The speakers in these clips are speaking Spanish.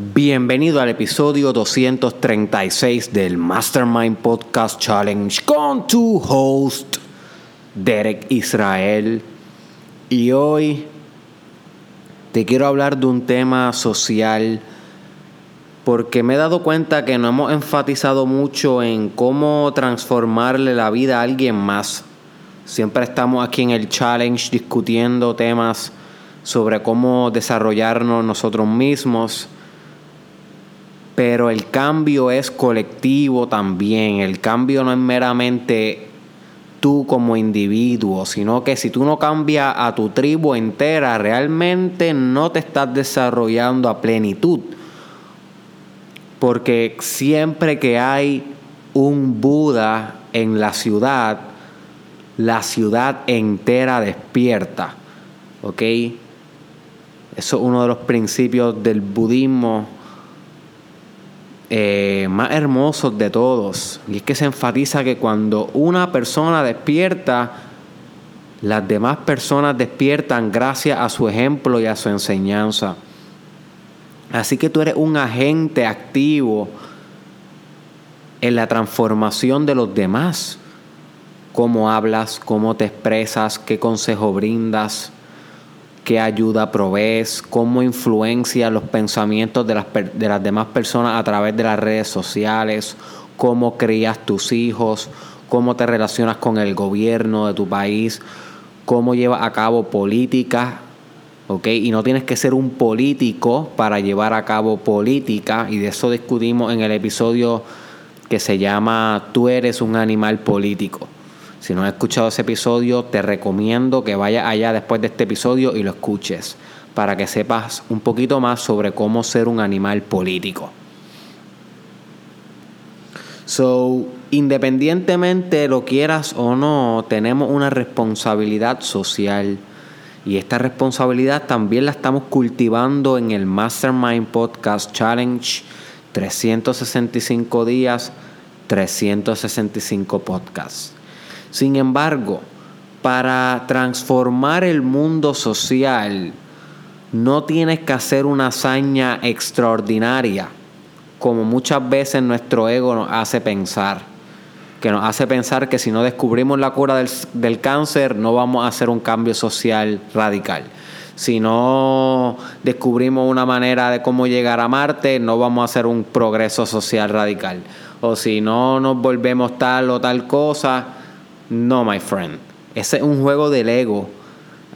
Bienvenido al episodio 236 del Mastermind Podcast Challenge con tu host Derek Israel. Y hoy te quiero hablar de un tema social porque me he dado cuenta que no hemos enfatizado mucho en cómo transformarle la vida a alguien más. Siempre estamos aquí en el challenge discutiendo temas sobre cómo desarrollarnos nosotros mismos pero el cambio es colectivo también. El cambio no es meramente tú como individuo, sino que si tú no cambias a tu tribu entera, realmente no te estás desarrollando a plenitud. Porque siempre que hay un Buda en la ciudad, la ciudad entera despierta. ¿Ok? Eso es uno de los principios del budismo eh, más hermosos de todos. Y es que se enfatiza que cuando una persona despierta, las demás personas despiertan gracias a su ejemplo y a su enseñanza. Así que tú eres un agente activo en la transformación de los demás. Cómo hablas, cómo te expresas, qué consejo brindas, qué ayuda provees, cómo influencia los pensamientos de las, de las demás personas a través de las redes sociales, cómo crías tus hijos, cómo te relacionas con el gobierno de tu país, cómo llevas a cabo política, ¿ok? Y no tienes que ser un político para llevar a cabo política, y de eso discutimos en el episodio que se llama Tú eres un animal político. Si no has escuchado ese episodio, te recomiendo que vayas allá después de este episodio y lo escuches para que sepas un poquito más sobre cómo ser un animal político. So, independientemente lo quieras o no, tenemos una responsabilidad social. Y esta responsabilidad también la estamos cultivando en el Mastermind Podcast Challenge 365 días, 365 podcasts. Sin embargo, para transformar el mundo social, no tienes que hacer una hazaña extraordinaria, como muchas veces nuestro ego nos hace pensar. Que nos hace pensar que si no descubrimos la cura del, cáncer, no vamos a hacer un cambio social radical. Si no descubrimos una manera de cómo llegar a Marte, no vamos a hacer un progreso social radical. O si no nos volvemos tal o tal cosa, no, my friend. Ese es un juego del ego.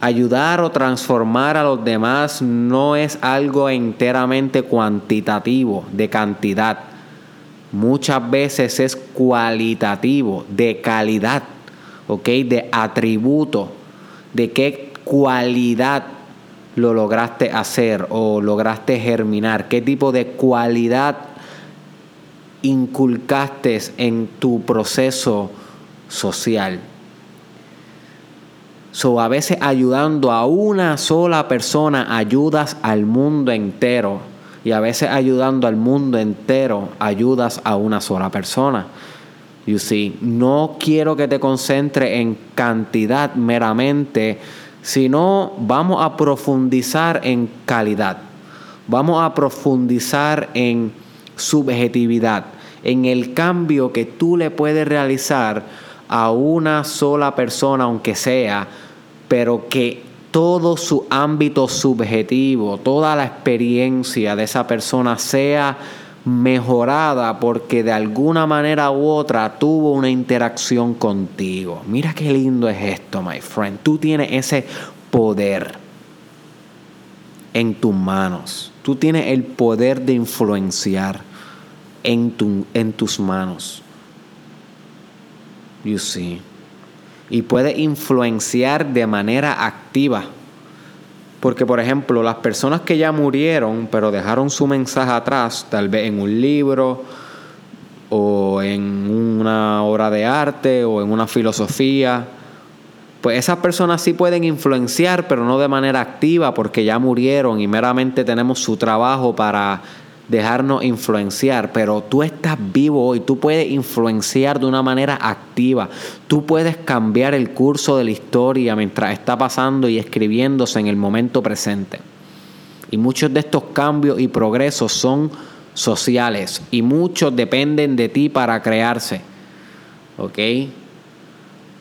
Ayudar o transformar a los demás no es algo enteramente cuantitativo, de cantidad. Muchas veces es cualitativo, de calidad, ¿ok? De atributo, de qué cualidad lo lograste hacer o lograste germinar, qué tipo de cualidad inculcaste en tu proceso social. So, a veces ayudando a una sola persona ayudas al mundo entero. Y a veces ayudando al mundo entero ayudas a una sola persona. You see, no quiero que te concentres en cantidad meramente, sino vamos a profundizar en calidad. Vamos a profundizar en subjetividad, en el cambio que tú le puedes realizar a una sola persona, aunque sea, pero que todo su ámbito subjetivo, toda la experiencia de esa persona sea mejorada porque de alguna manera u otra tuvo una interacción contigo. Mira qué lindo es esto, my friend. Tú tienes ese poder en tus manos. Tú tienes el poder de influenciar en, en tus manos. You see. Y puede influenciar de manera activa. Porque, por ejemplo, las personas que ya murieron, pero dejaron su mensaje atrás, tal vez en un libro, o en una obra de arte, o en una filosofía, pues esas personas sí pueden influenciar, pero no de manera activa, porque ya murieron y meramente tenemos su trabajo para dejarnos influenciar, pero tú estás vivo hoy, tú puedes influenciar de una manera activa, tú puedes cambiar el curso de la historia mientras está pasando y escribiéndose en el momento presente. Y muchos de estos cambios y progresos son sociales y muchos dependen de ti para crearse. ¿Ok?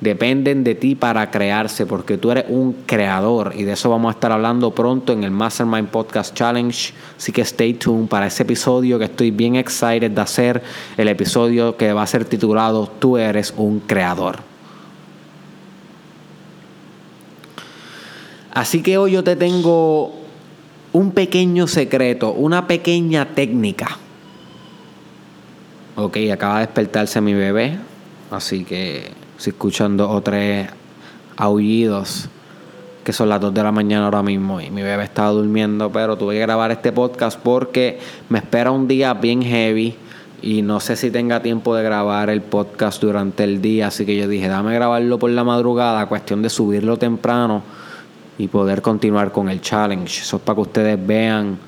Dependen de ti para crearse porque tú eres un creador y de eso vamos a estar hablando pronto en el Mastermind Podcast Challenge. Así que stay tuned para ese episodio que estoy bien excited de hacer, el episodio que va a ser titulado Tú eres un creador. Así que hoy yo te tengo un pequeño secreto, una pequeña técnica. Ok, acaba de despertarse mi bebé, así que estoy escuchando o tres aullidos que son las 2 de la mañana ahora mismo y mi bebé estaba durmiendo, pero tuve que grabar este podcast porque me espera un día bien heavy y no sé si tenga tiempo de grabar el podcast durante el día, así que yo dije, dame grabarlo por la madrugada, cuestión de subirlo temprano y poder continuar con el challenge. Eso es para que ustedes vean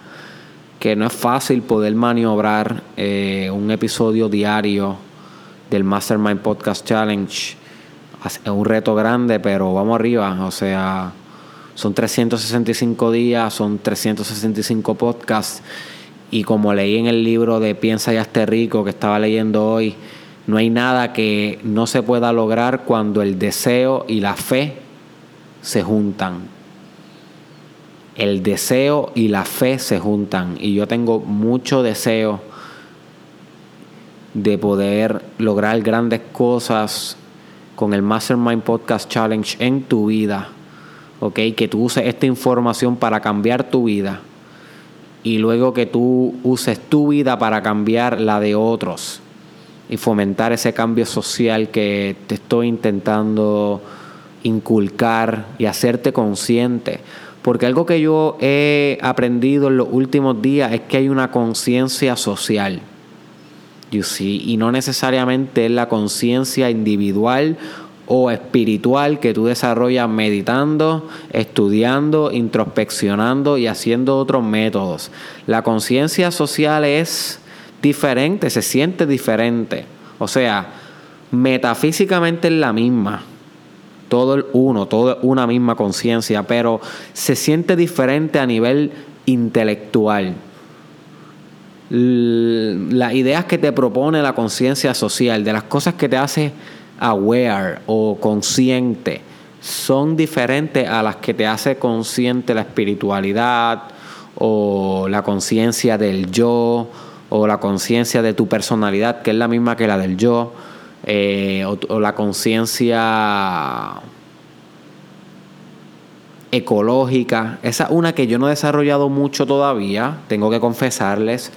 que no es fácil poder maniobrar eh, un episodio diario del Mastermind Podcast Challenge. Es un reto grande, pero vamos arriba. O sea, son 365 días, son 365 podcasts. Y como leí en el libro de Piensa y hazte rico que estaba leyendo hoy, no hay nada que no se pueda lograr cuando el deseo y la fe se juntan el deseo y la fe se juntan y yo tengo mucho deseo de poder lograr grandes cosas con el Mastermind Podcast Challenge en tu vida. ¿Ok? Que tú uses esta información para cambiar tu vida. Y luego que tú uses tu vida para cambiar la de otros. Y fomentar ese cambio social que te estoy intentando inculcar y hacerte consciente. Porque algo que yo he aprendido en los últimos días es que hay una conciencia social. Y no necesariamente es la conciencia individual o espiritual que tú desarrollas meditando, estudiando, introspeccionando y haciendo otros métodos. La conciencia social es diferente, se siente diferente. O sea, metafísicamente es la misma todo el uno, toda una misma conciencia, pero se siente diferente a nivel intelectual. Las ideas que te propone la conciencia social, de las cosas que te hace aware o consciente, son diferentes a las que te hace consciente la espiritualidad o la conciencia del yo o la conciencia de tu personalidad, que es la misma que la del yo. Eh, o, la conciencia ecológica. Esa es una que yo no he desarrollado mucho todavía, tengo que confesarles.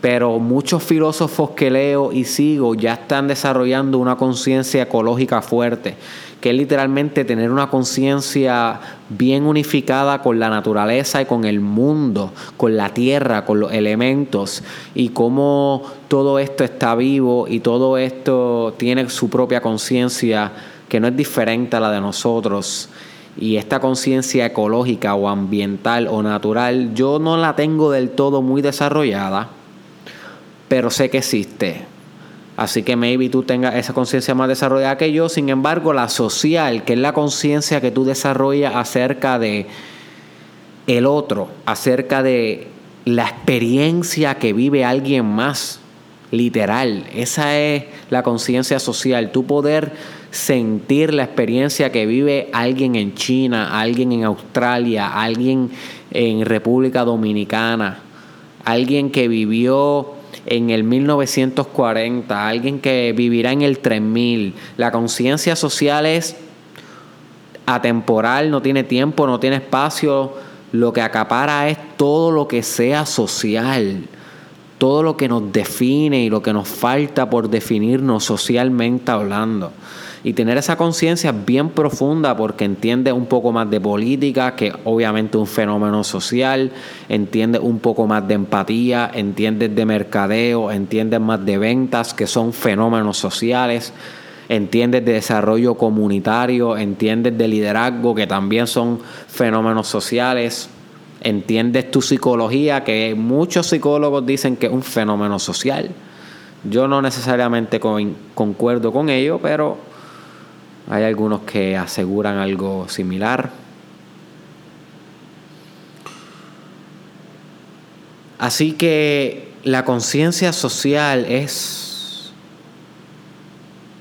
Pero muchos filósofos que leo y sigo ya están desarrollando una conciencia ecológica fuerte que es literalmente tener una conciencia bien unificada con la naturaleza y con el mundo, con la tierra, con los elementos y cómo todo esto está vivo y todo esto tiene su propia conciencia que no es diferente a la de nosotros. Y esta conciencia ecológica o ambiental o natural yo no la tengo del todo muy desarrollada, pero sé que existe Así que maybe tú tengas esa conciencia más desarrollada que yo. Sin embargo, la social, que es la conciencia que tú desarrollas acerca de el otro, acerca de la experiencia que vive alguien más, literal. Esa es la conciencia social. Tú poder sentir la experiencia que vive alguien en China, alguien en Australia, alguien en República Dominicana, alguien que vivió en el 1940, alguien que vivirá en el 3000. La conciencia social es atemporal, no tiene tiempo, no tiene espacio. Lo que acapara es todo lo que sea social, todo lo que nos define y lo que nos falta por definirnos socialmente hablando y tener esa conciencia bien profunda porque entiende un poco más de política, que obviamente un fenómeno social, entiende un poco más de empatía, entiende de mercadeo, entiende más de ventas, que son fenómenos sociales, entiendes de desarrollo comunitario, entiendes de liderazgo, que también son fenómenos sociales. Entiendes tu psicología, que muchos psicólogos dicen que es un fenómeno social. Yo no necesariamente concuerdo con ello, pero hay algunos que aseguran algo similar. Así que la conciencia social es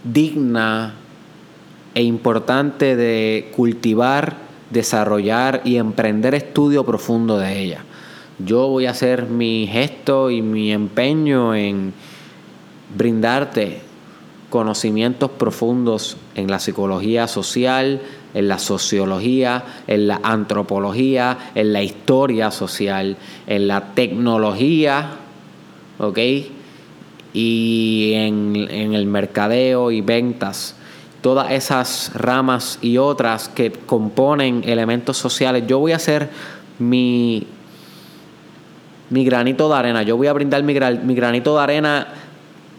digna e importante de cultivar, desarrollar y emprender estudio profundo de ella. Yo voy a hacer mi gesto y mi empeño en brindarte conocimientos profundos en la psicología social, en la sociología, en la antropología, en la historia social, en la tecnología, ¿ok? Y en, en el mercadeo y ventas todas esas ramas y otras que componen elementos sociales. Yo voy a hacer mi, mi granito de arena, yo voy a brindar mi, mi granito de arena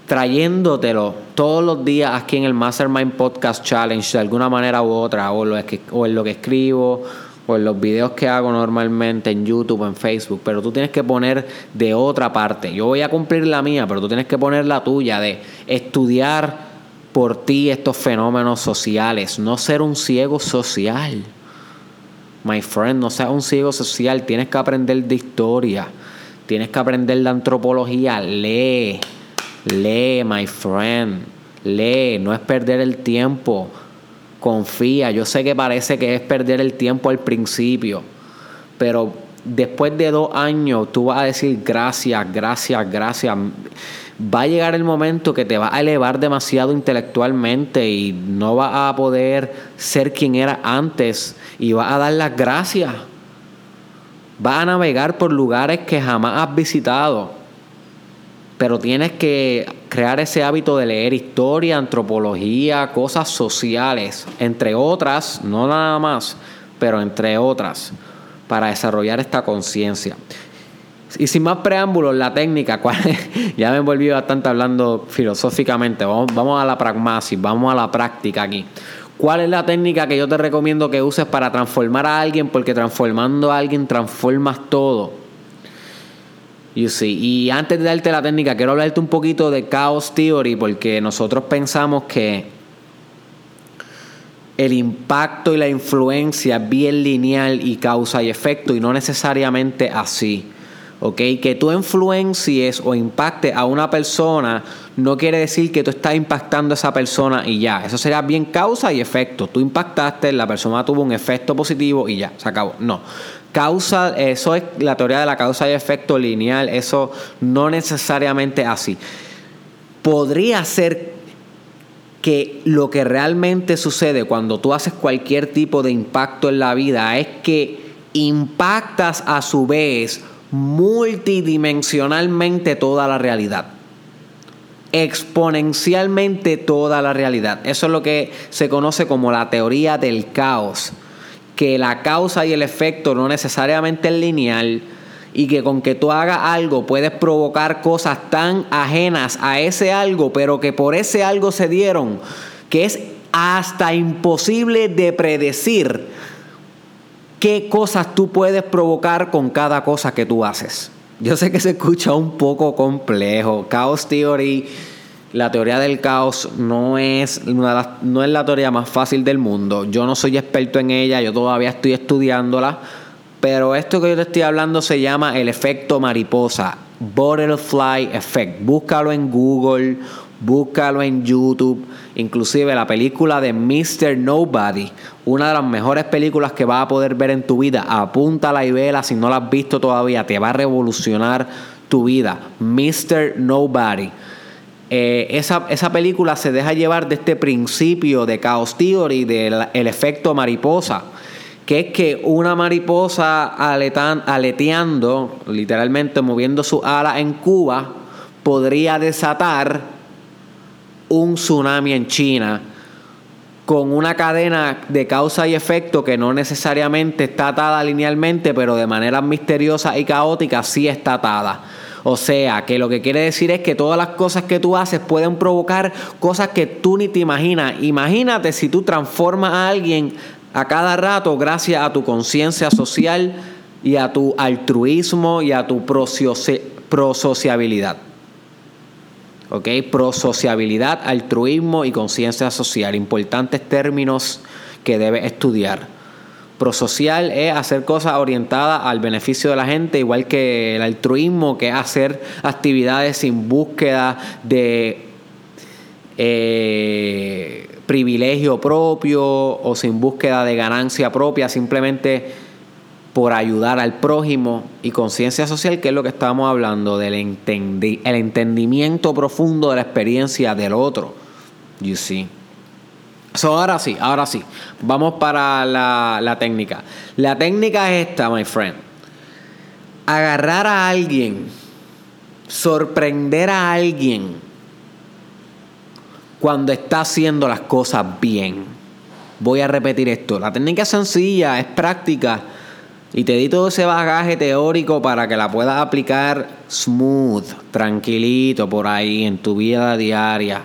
trayéndotelo todos los días aquí en el Mastermind Podcast Challenge de alguna manera u otra, o, lo o en lo que escribo, o en los videos que hago normalmente en YouTube, en Facebook, pero tú tienes que poner de otra parte. Yo voy a cumplir la mía, pero tú tienes que poner la tuya, de estudiar por ti estos fenómenos sociales, no ser un ciego social. My friend, no seas un ciego social, tienes que aprender de historia, tienes que aprender de antropología, lee, lee, my friend, lee, no es perder el tiempo, confía, yo sé que parece que es perder el tiempo al principio, pero después de dos años tú vas a decir gracias, gracias, gracias va a llegar el momento que te va a elevar demasiado intelectualmente y no va a poder ser quien era antes y va a dar las gracias. Va a navegar por lugares que jamás has visitado. Pero tienes que crear ese hábito de leer historia, antropología, cosas sociales, entre otras, no nada más, pero entre otras, para desarrollar esta conciencia. Y sin más preámbulos, la técnica, ¿cuál ya me volví bastante hablando filosóficamente, vamos, a la pragmasis, vamos a la práctica aquí. ¿Cuál es la técnica que yo te recomiendo que uses para transformar a alguien? Porque transformando a alguien transformas todo. You see. Y antes de darte la técnica, quiero hablarte un poquito de Chaos Theory, porque nosotros pensamos que el impacto y la influencia es bien lineal y causa y efecto, y no necesariamente así. ¿Ok? Que tú influencies o impacte a una persona no quiere decir que tú estás impactando a esa persona y ya. Eso sería bien causa y efecto. Tú impactaste, la persona tuvo un efecto positivo y ya, se acabó. No. Causa, eso es la teoría de la causa y efecto lineal. Eso no necesariamente así. Podría ser que lo que realmente sucede cuando tú haces cualquier tipo de impacto en la vida es que impactas a su vez multidimensionalmente toda la realidad. Exponencialmente toda la realidad. Eso es lo que se conoce como la teoría del caos. Que la causa y el efecto no necesariamente es lineal y que con que tú hagas algo puedes provocar cosas tan ajenas a ese algo, pero que por ese algo se dieron, que es hasta imposible de predecir qué cosas tú puedes provocar con cada cosa que tú haces. Yo sé que se escucha un poco complejo. Chaos Theory, la teoría del caos no es, no es la teoría más fácil del mundo. Yo no soy experto en ella, yo todavía estoy estudiándola. Pero esto que yo te estoy hablando se llama el efecto mariposa, Butterfly Effect. Búscalo en Google búscalo en YouTube, inclusive la película de Mr. Nobody, una de las mejores películas que vas a poder ver en tu vida, apúntala y vela si no la has visto todavía, te va a revolucionar tu vida, Mr. Nobody. Eh, esa, esa, película se deja llevar de este principio de Chaos Theory, del el efecto mariposa, que es que una mariposa aleteando, literalmente moviendo su ala en Cuba, podría desatar un tsunami en China con una cadena de causa y efecto que no necesariamente está atada linealmente, pero de manera misteriosa y caótica sí está atada. O sea, que lo que quiere decir es que todas las cosas que tú haces pueden provocar cosas que tú ni te imaginas. Imagínate si tú transformas a alguien a cada rato gracias a tu conciencia social y a tu altruismo y a tu prosociabilidad. ¿Ok? Prosociabilidad, altruismo y conciencia social, importantes términos que debe estudiar. Prosocial es hacer cosas orientadas al beneficio de la gente, igual que el altruismo, que es hacer actividades sin búsqueda de eh, privilegio propio o sin búsqueda de ganancia propia, simplemente por ayudar al prójimo y conciencia social, que es lo que estábamos hablando, del el entendimiento profundo de la experiencia del otro. You see. So, ahora sí, ahora sí. Vamos para la, la técnica. La técnica es esta, my friend. Agarrar a alguien, sorprender a alguien cuando está haciendo las cosas bien. Voy a repetir esto. La técnica es sencilla, es práctica y te di todo ese bagaje teórico para que la puedas aplicar smooth, tranquilito por ahí en tu vida diaria,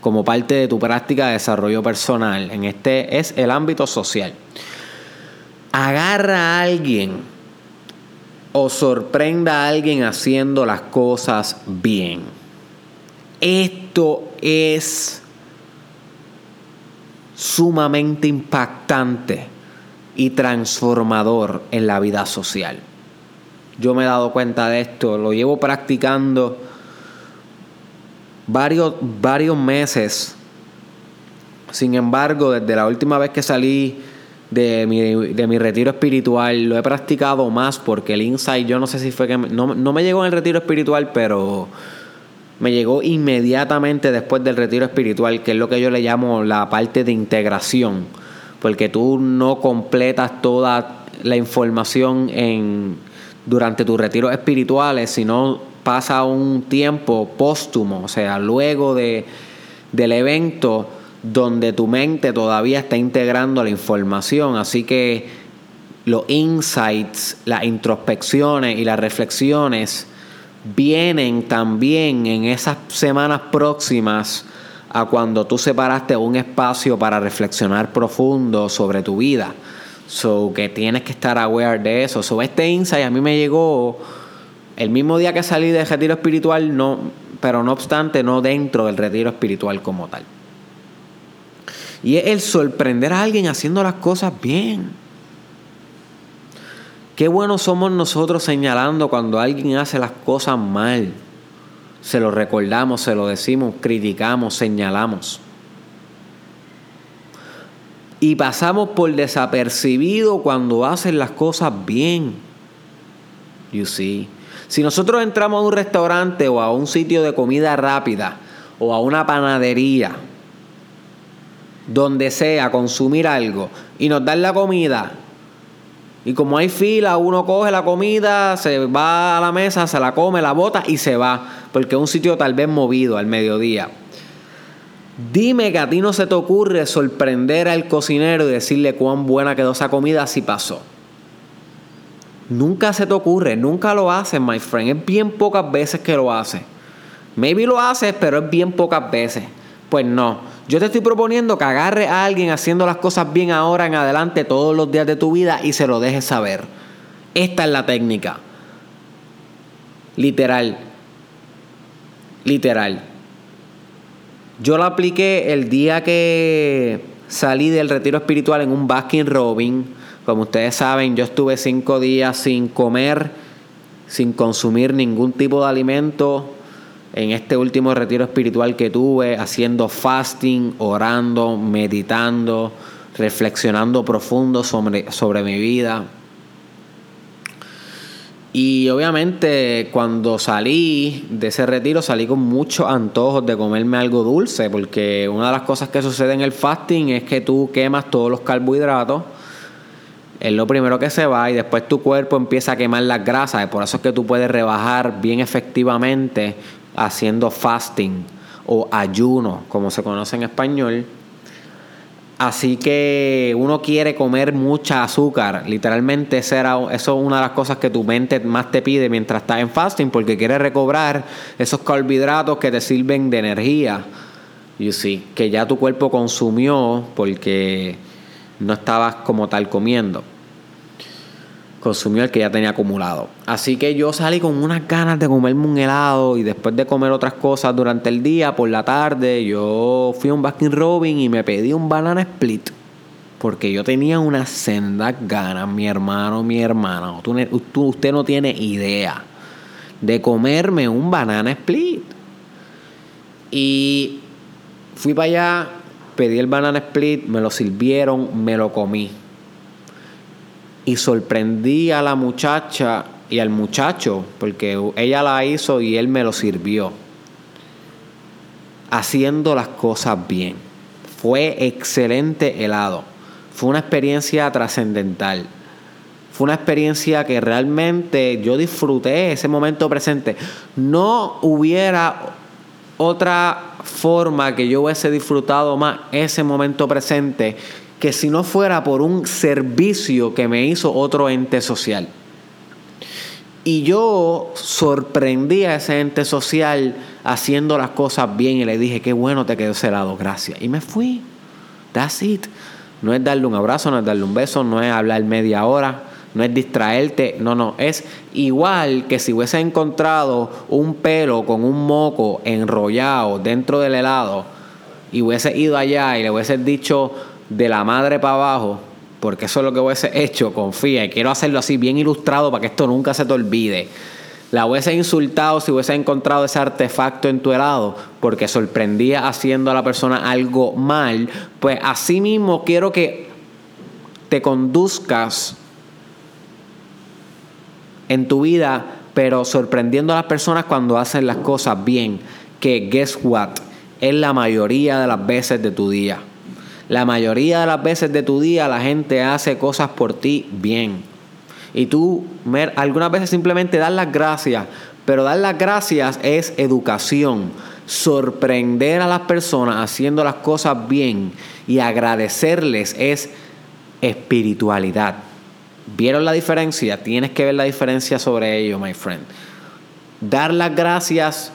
como parte de tu práctica de desarrollo personal. En este es el ámbito social. Agarra a alguien o sorprenda a alguien haciendo las cosas bien. Esto es sumamente impactante y transformador en la vida social. Yo me he dado cuenta de esto, lo llevo practicando varios, varios meses. Sin embargo, desde la última vez que salí de mi, de mi retiro espiritual, lo he practicado más porque el insight, yo no sé si fue que... no, no me llegó en el retiro espiritual, pero me llegó inmediatamente después del retiro espiritual, que es lo que yo le llamo la parte de integración porque tú no completas toda la información en, durante tus retiros espirituales, sino pasa un tiempo póstumo, o sea, luego de, del evento donde tu mente todavía está integrando la información, así que los insights, las introspecciones y las reflexiones vienen también en esas semanas próximas a cuando tú separaste un espacio para reflexionar profundo sobre tu vida. So que tienes que estar aware de eso. So este insight a mí me llegó el mismo día que salí del retiro espiritual, no, pero no obstante, no dentro del retiro espiritual como tal. Y es el sorprender a alguien haciendo las cosas bien. Qué buenos somos nosotros señalando cuando alguien hace las cosas mal se lo recordamos, se lo decimos, criticamos, señalamos. Y pasamos por desapercibido cuando hacen las cosas bien. You see. Si nosotros entramos a un restaurante o a un sitio de comida rápida o a una panadería, donde sea, consumir algo y nos dan la comida y como hay fila, uno coge la comida, se va a la mesa, se la come, la bota y se va. Porque es un sitio tal vez movido al mediodía. Dime que a ti no se te ocurre sorprender al cocinero y decirle cuán buena quedó esa comida si pasó. Nunca se te ocurre, nunca lo haces, my friend. Es bien pocas veces que lo haces. Maybe lo haces, pero es bien pocas veces. Pues no. Yo te estoy proponiendo que agarre a alguien haciendo las cosas bien ahora en adelante todos los días de tu vida y se lo dejes saber. Esta es la técnica. Literal. Literal. Yo la apliqué el día que salí del retiro espiritual en un Baskin Robin. Como ustedes saben, yo estuve cinco días sin comer, sin consumir ningún tipo de alimento en este último retiro espiritual que tuve, haciendo fasting, orando, meditando, reflexionando profundo sobre, sobre mi vida. Y obviamente cuando salí de ese retiro salí con muchos antojos de comerme algo dulce, porque una de las cosas que sucede en el fasting es que tú quemas todos los carbohidratos, es lo primero que se va y después tu cuerpo empieza a quemar las grasas, por eso es que tú puedes rebajar bien efectivamente haciendo fasting o ayuno, como se conoce en español. Así que uno quiere comer mucha azúcar. Literalmente eso es una de las cosas que tu mente más te pide mientras estás en fasting, porque quiere recobrar esos carbohidratos que te sirven de energía. You see, que ya tu cuerpo consumió porque no estabas como tal comiendo consumió el que ya tenía acumulado. Así que yo salí con unas ganas de comerme un helado y después de comer otras cosas durante el día, por la tarde, yo fui a un Baskin Robin y me pedí un banana split. porque yo tenía unas sendas ganas, mi hermano, mi hermana, usted no tiene idea de comerme un banana split. Y fui para allá, pedí el banana split, me lo sirvieron, me lo comí. Y sorprendí a la muchacha y al muchacho, porque ella la hizo y él me lo sirvió. Haciendo las cosas bien. Fue excelente helado. Fue una experiencia trascendental. Fue una experiencia que realmente yo disfruté ese momento presente. No hubiera otra forma que yo hubiese disfrutado más ese momento presente que si no fuera por un servicio que me hizo otro ente social. Y yo sorprendí a ese ente social haciendo las cosas bien y le dije, qué bueno te quedó ese lado, gracias. Y me fui. That's it. No es darle un abrazo, no es darle un beso, no es hablar media hora, no es distraerte, no, no, es igual que si hubiese encontrado un pelo con un moco enrollado dentro del helado y hubiese ido allá y le hubiese dicho de la madre para abajo, porque eso es lo que hubiese hecho, confía, y quiero hacerlo así bien ilustrado para que esto nunca se te olvide. La hubiese insultado si hubiese encontrado ese artefacto en tu helado, porque sorprendía haciendo a la persona algo mal, pues así mismo quiero que te conduzcas en tu vida, pero sorprendiendo a las personas cuando hacen las cosas bien, que guess what, es la mayoría de las veces de tu día. La mayoría de las veces de tu día la gente hace cosas por ti bien. Y tú algunas veces simplemente das las gracias, pero dar las gracias es educación. Sorprender a las personas haciendo las cosas bien y agradecerles es espiritualidad. ¿Vieron la diferencia? Tienes que ver la diferencia sobre ello, my friend. Dar las gracias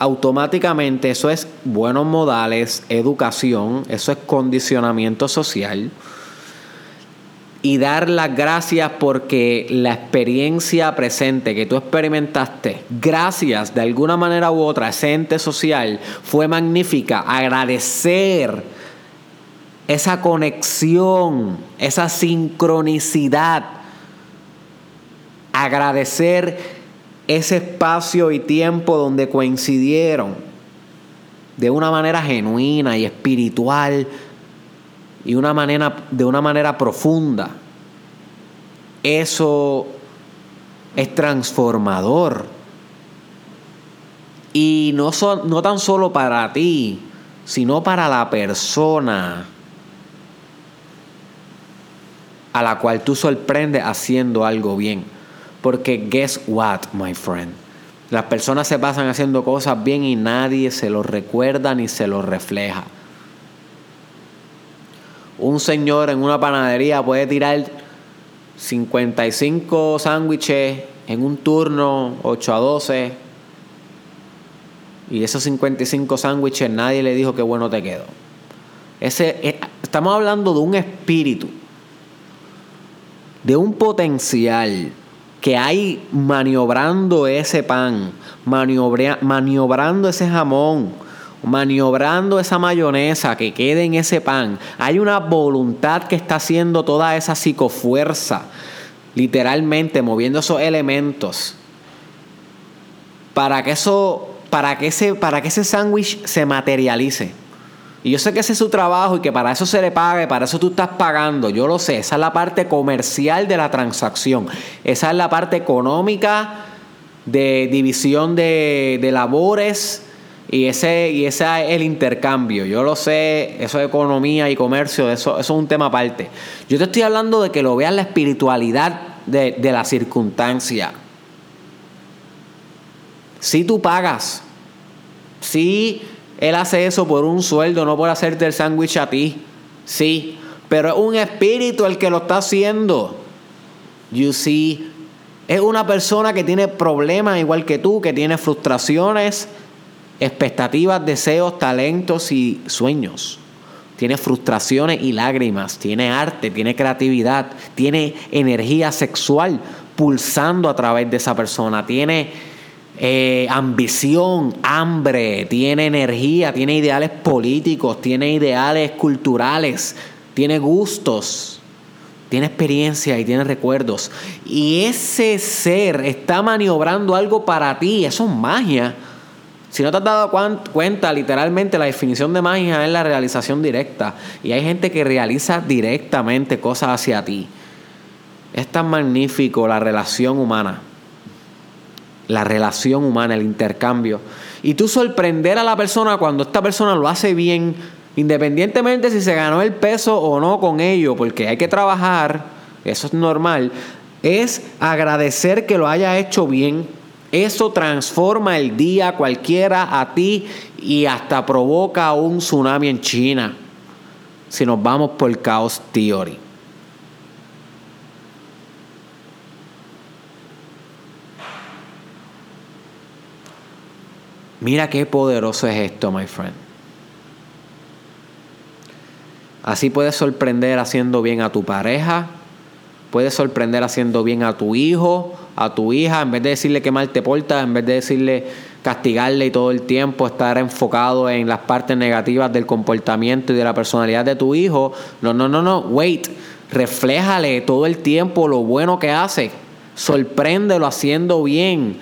automáticamente, eso es buenos modales, educación, eso es condicionamiento social. Y dar las gracias porque la experiencia presente que tú experimentaste, gracias de alguna manera u otra, ese ente social, fue magnífica. Agradecer esa conexión, esa sincronicidad. Agradecer ese espacio y tiempo donde coincidieron de una manera genuina y espiritual y una manera, de una manera profunda. Eso es transformador. Y no, son, no tan solo para ti, sino para la persona a la cual tú sorprendes haciendo algo bien. Porque guess what, my friend? Las personas se pasan haciendo cosas bien y nadie se lo recuerda ni se lo refleja. Un señor en una panadería puede tirar 55 sándwiches en un turno 8 a 12 y esos 55 sándwiches nadie le dijo que bueno te quedó. Ese, eh, estamos hablando de un espíritu de un potencial que hay maniobrando ese pan, maniobrando ese jamón, maniobrando esa mayonesa que quede en ese pan. Hay una voluntad que está haciendo toda esa psicofuerza, literalmente moviendo esos elementos para que eso, para que ese, para que ese sándwich se materialice. Y yo sé que ese es su trabajo y que para eso se le pague, para eso tú estás pagando. Yo lo sé, esa es la parte comercial de la transacción. Esa es la parte económica de división de, labores y ese, y ese es el intercambio. Yo lo sé, eso de economía y comercio, eso, eso es un tema aparte. Yo te estoy hablando de que lo veas la espiritualidad de, de la circunstancia. Si tú pagas, si él hace eso por un sueldo, no por hacerte el sándwich a ti. Sí, pero es un espíritu el que lo está haciendo. You see, es una persona que tiene problemas igual que tú, que tiene frustraciones, expectativas, deseos, talentos y sueños. Tiene frustraciones y lágrimas, tiene arte, tiene creatividad, tiene energía sexual pulsando a través de esa persona, tiene eh, ambición, hambre, tiene energía, tiene ideales políticos, tiene ideales culturales, tiene gustos, tiene experiencia y tiene recuerdos. Y ese ser está maniobrando algo para ti, eso es magia. Si no te has dado cuenta, literalmente la definición de magia es la realización directa. Y hay gente que realiza directamente cosas hacia ti. Es tan magnífico la relación humana. La relación humana, el intercambio. Y tú sorprender a la persona cuando esta persona lo hace bien, independientemente si se ganó el peso o no con ello, porque hay que trabajar, eso es normal, es agradecer que lo haya hecho bien. Eso transforma el día cualquiera a ti y hasta provoca un tsunami en China si nos vamos por el caos theory. Mira qué poderoso es esto, my friend. Así puedes sorprender haciendo bien a tu pareja, puedes sorprender haciendo bien a tu hijo, a tu hija, en vez de decirle que mal te porta, en vez de decirle castigarle y todo el tiempo estar enfocado en las partes negativas del comportamiento y de la personalidad de tu hijo. No, no, no, no, wait, refléjale todo el tiempo lo bueno que hace, sorpréndelo haciendo bien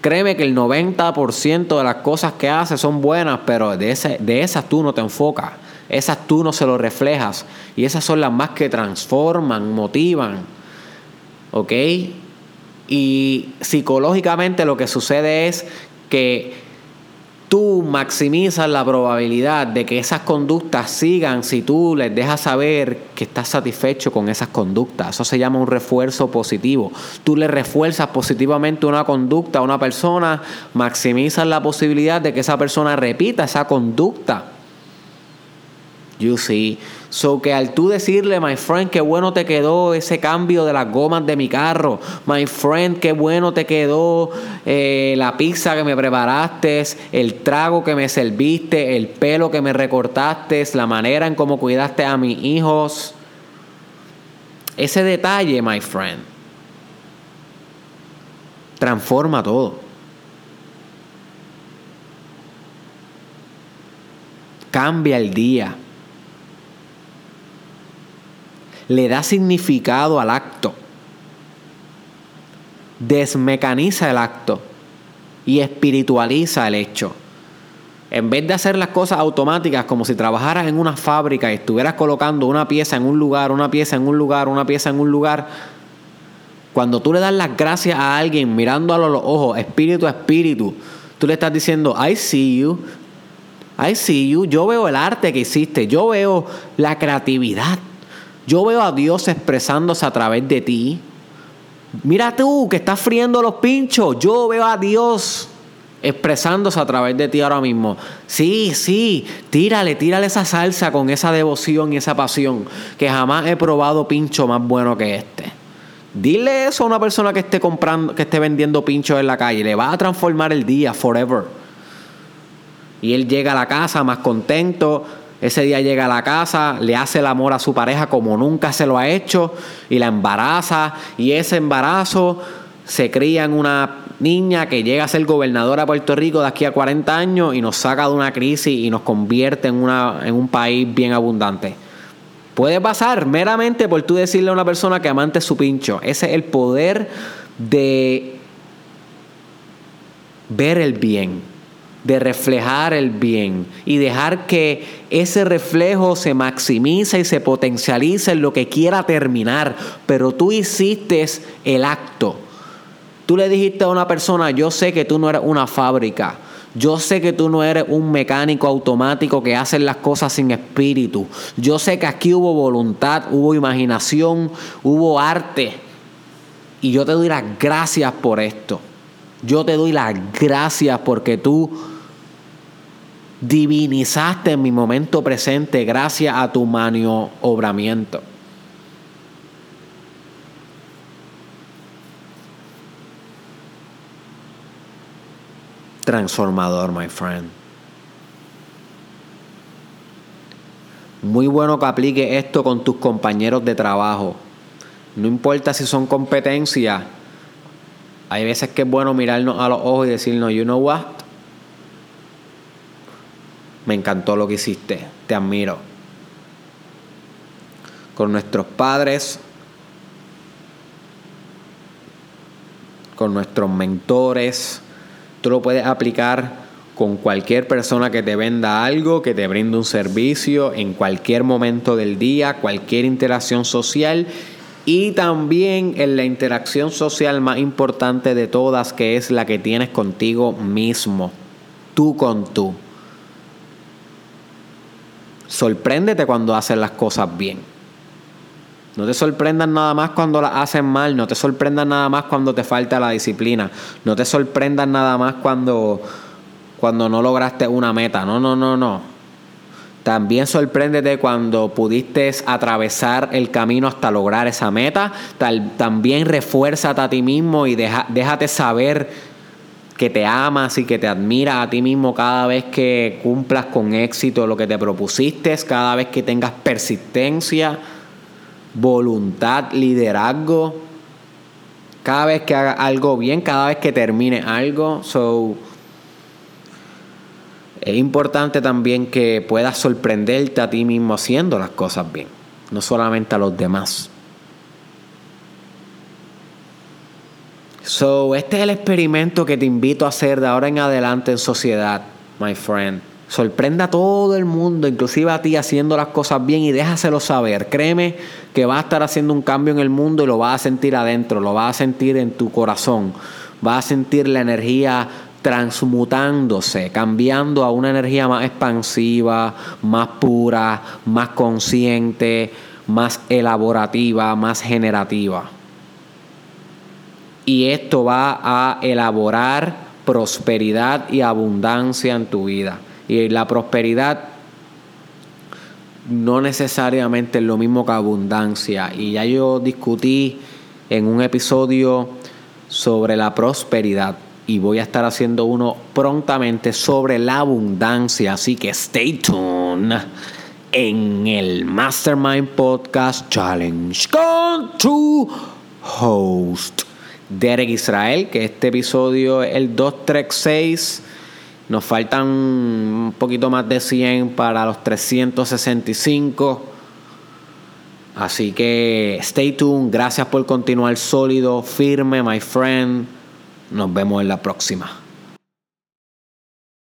Créeme que el 90% de las cosas que hace son buenas, pero de, ese, de esas tú no te enfocas. Esas tú no se lo reflejas. Y esas son las más que transforman, motivan. ¿Ok? Y psicológicamente lo que sucede es que tú maximizas la probabilidad de que esas conductas sigan si tú les dejas saber que estás satisfecho con esas conductas. Eso se llama un refuerzo positivo. Tú le refuerzas positivamente una conducta a una persona, maximizas la posibilidad de que esa persona repita esa conducta. You see. So que al tú decirle, my friend, qué bueno te quedó ese cambio de las gomas de mi carro. My friend, qué bueno te quedó eh, la pizza que me preparaste, el trago que me serviste, el pelo que me recortaste, la manera en cómo cuidaste a mis hijos. Ese detalle, my friend, transforma todo. Cambia el día le da significado al acto, desmecaniza el acto y espiritualiza el hecho. En vez de hacer las cosas automáticas como si trabajaras en una fábrica y estuvieras colocando una pieza en un lugar, una pieza en un lugar, una pieza en un lugar, cuando tú le das las gracias a alguien mirando a los ojos, espíritu a espíritu, tú le estás diciendo, I see you, I see you, yo veo el arte que hiciste, yo veo la creatividad, yo veo a Dios expresándose a través de ti. Mira tú que estás friendo los pinchos. Yo veo a Dios expresándose a través de ti ahora mismo. Sí, sí, tírale, tírale esa salsa con esa devoción y esa pasión, que jamás he probado pincho más bueno que este. Dile eso a una persona que esté comprando, que esté vendiendo pinchos en la calle, le va a transformar el día forever. Y él llega a la casa más contento, ese día llega a la casa, le hace el amor a su pareja como nunca se lo ha hecho y la embaraza y ese embarazo se cría en una niña que llega a ser gobernadora de Puerto Rico de aquí a 40 años y nos saca de una crisis y nos convierte en, una, en un país bien abundante. Puede pasar meramente por tú decirle a una persona que amante su pincho. Ese es el poder de ver el bien de reflejar el bien y dejar que ese reflejo se maximice y se potencialice en lo que quiera terminar, pero tú hiciste el acto. Tú le dijiste a una persona, yo sé que tú no eres una fábrica, yo sé que tú no eres un mecánico automático que hace las cosas sin espíritu. Yo sé que aquí hubo voluntad, hubo imaginación, hubo arte. Y yo te doy las gracias por esto. Yo te doy las gracias porque tú divinizaste en mi momento presente gracias a tu maniobramiento. Transformador, my friend. Muy bueno que aplique esto con tus compañeros de trabajo. No importa si son competencias. Hay veces que es bueno mirarnos a los ojos y decirnos, you know what? Me encantó lo que hiciste. Te admiro. con nuestros padres, con nuestros mentores. Tú lo puedes aplicar con cualquier persona que te venda algo, que te brinde un servicio, en cualquier momento del día, cualquier interacción social y también en la interacción social más importante de todas, que es la que tienes contigo mismo, tú con tú. Sorpréndete cuando haces las cosas bien. No te sorprendas nada más cuando las haces mal, no te sorprendas nada más cuando te falta la disciplina, no te sorprendas nada más cuando, cuando no lograste una meta, no, no, no, no. También sorpréndete cuando pudiste atravesar el camino hasta lograr esa meta. también refuérzate a ti mismo y déjate saber que te amas y que te admiras a ti mismo cada vez que cumplas con éxito lo que te propusiste, cada vez que tengas persistencia voluntad, liderazgo. Cada vez que haga algo bien, cada vez que termine algo. So, es importante también que puedas sorprenderte a ti mismo haciendo las cosas bien, no solamente a los demás. So, este es el experimento que te invito a hacer de ahora en adelante en sociedad, my friend. Sorprenda a todo el mundo, inclusive a ti, haciendo las cosas bien y déjaselo saber. Créeme que va a estar haciendo un cambio en el mundo y lo vas a sentir adentro, lo vas a sentir en tu corazón. Vas a sentir la energía transmutándose, cambiando a una energía más expansiva, más pura, más consciente, más elaborativa, más generativa. Y esto va a elaborar prosperidad y abundancia en tu vida. Y la prosperidad no necesariamente es lo mismo que abundancia. Y ya yo discutí en un episodio sobre la prosperidad. Y voy a estar haciendo uno prontamente sobre la abundancia. Así que stay tuned en el Mastermind Podcast Challenge con tu host, Derek Israel, que este episodio es el 236 nos faltan un poquito más de 100 para los 365. Así que stay tuned. Gracias por continuar sólido, firme, my friend. Nos vemos en la próxima.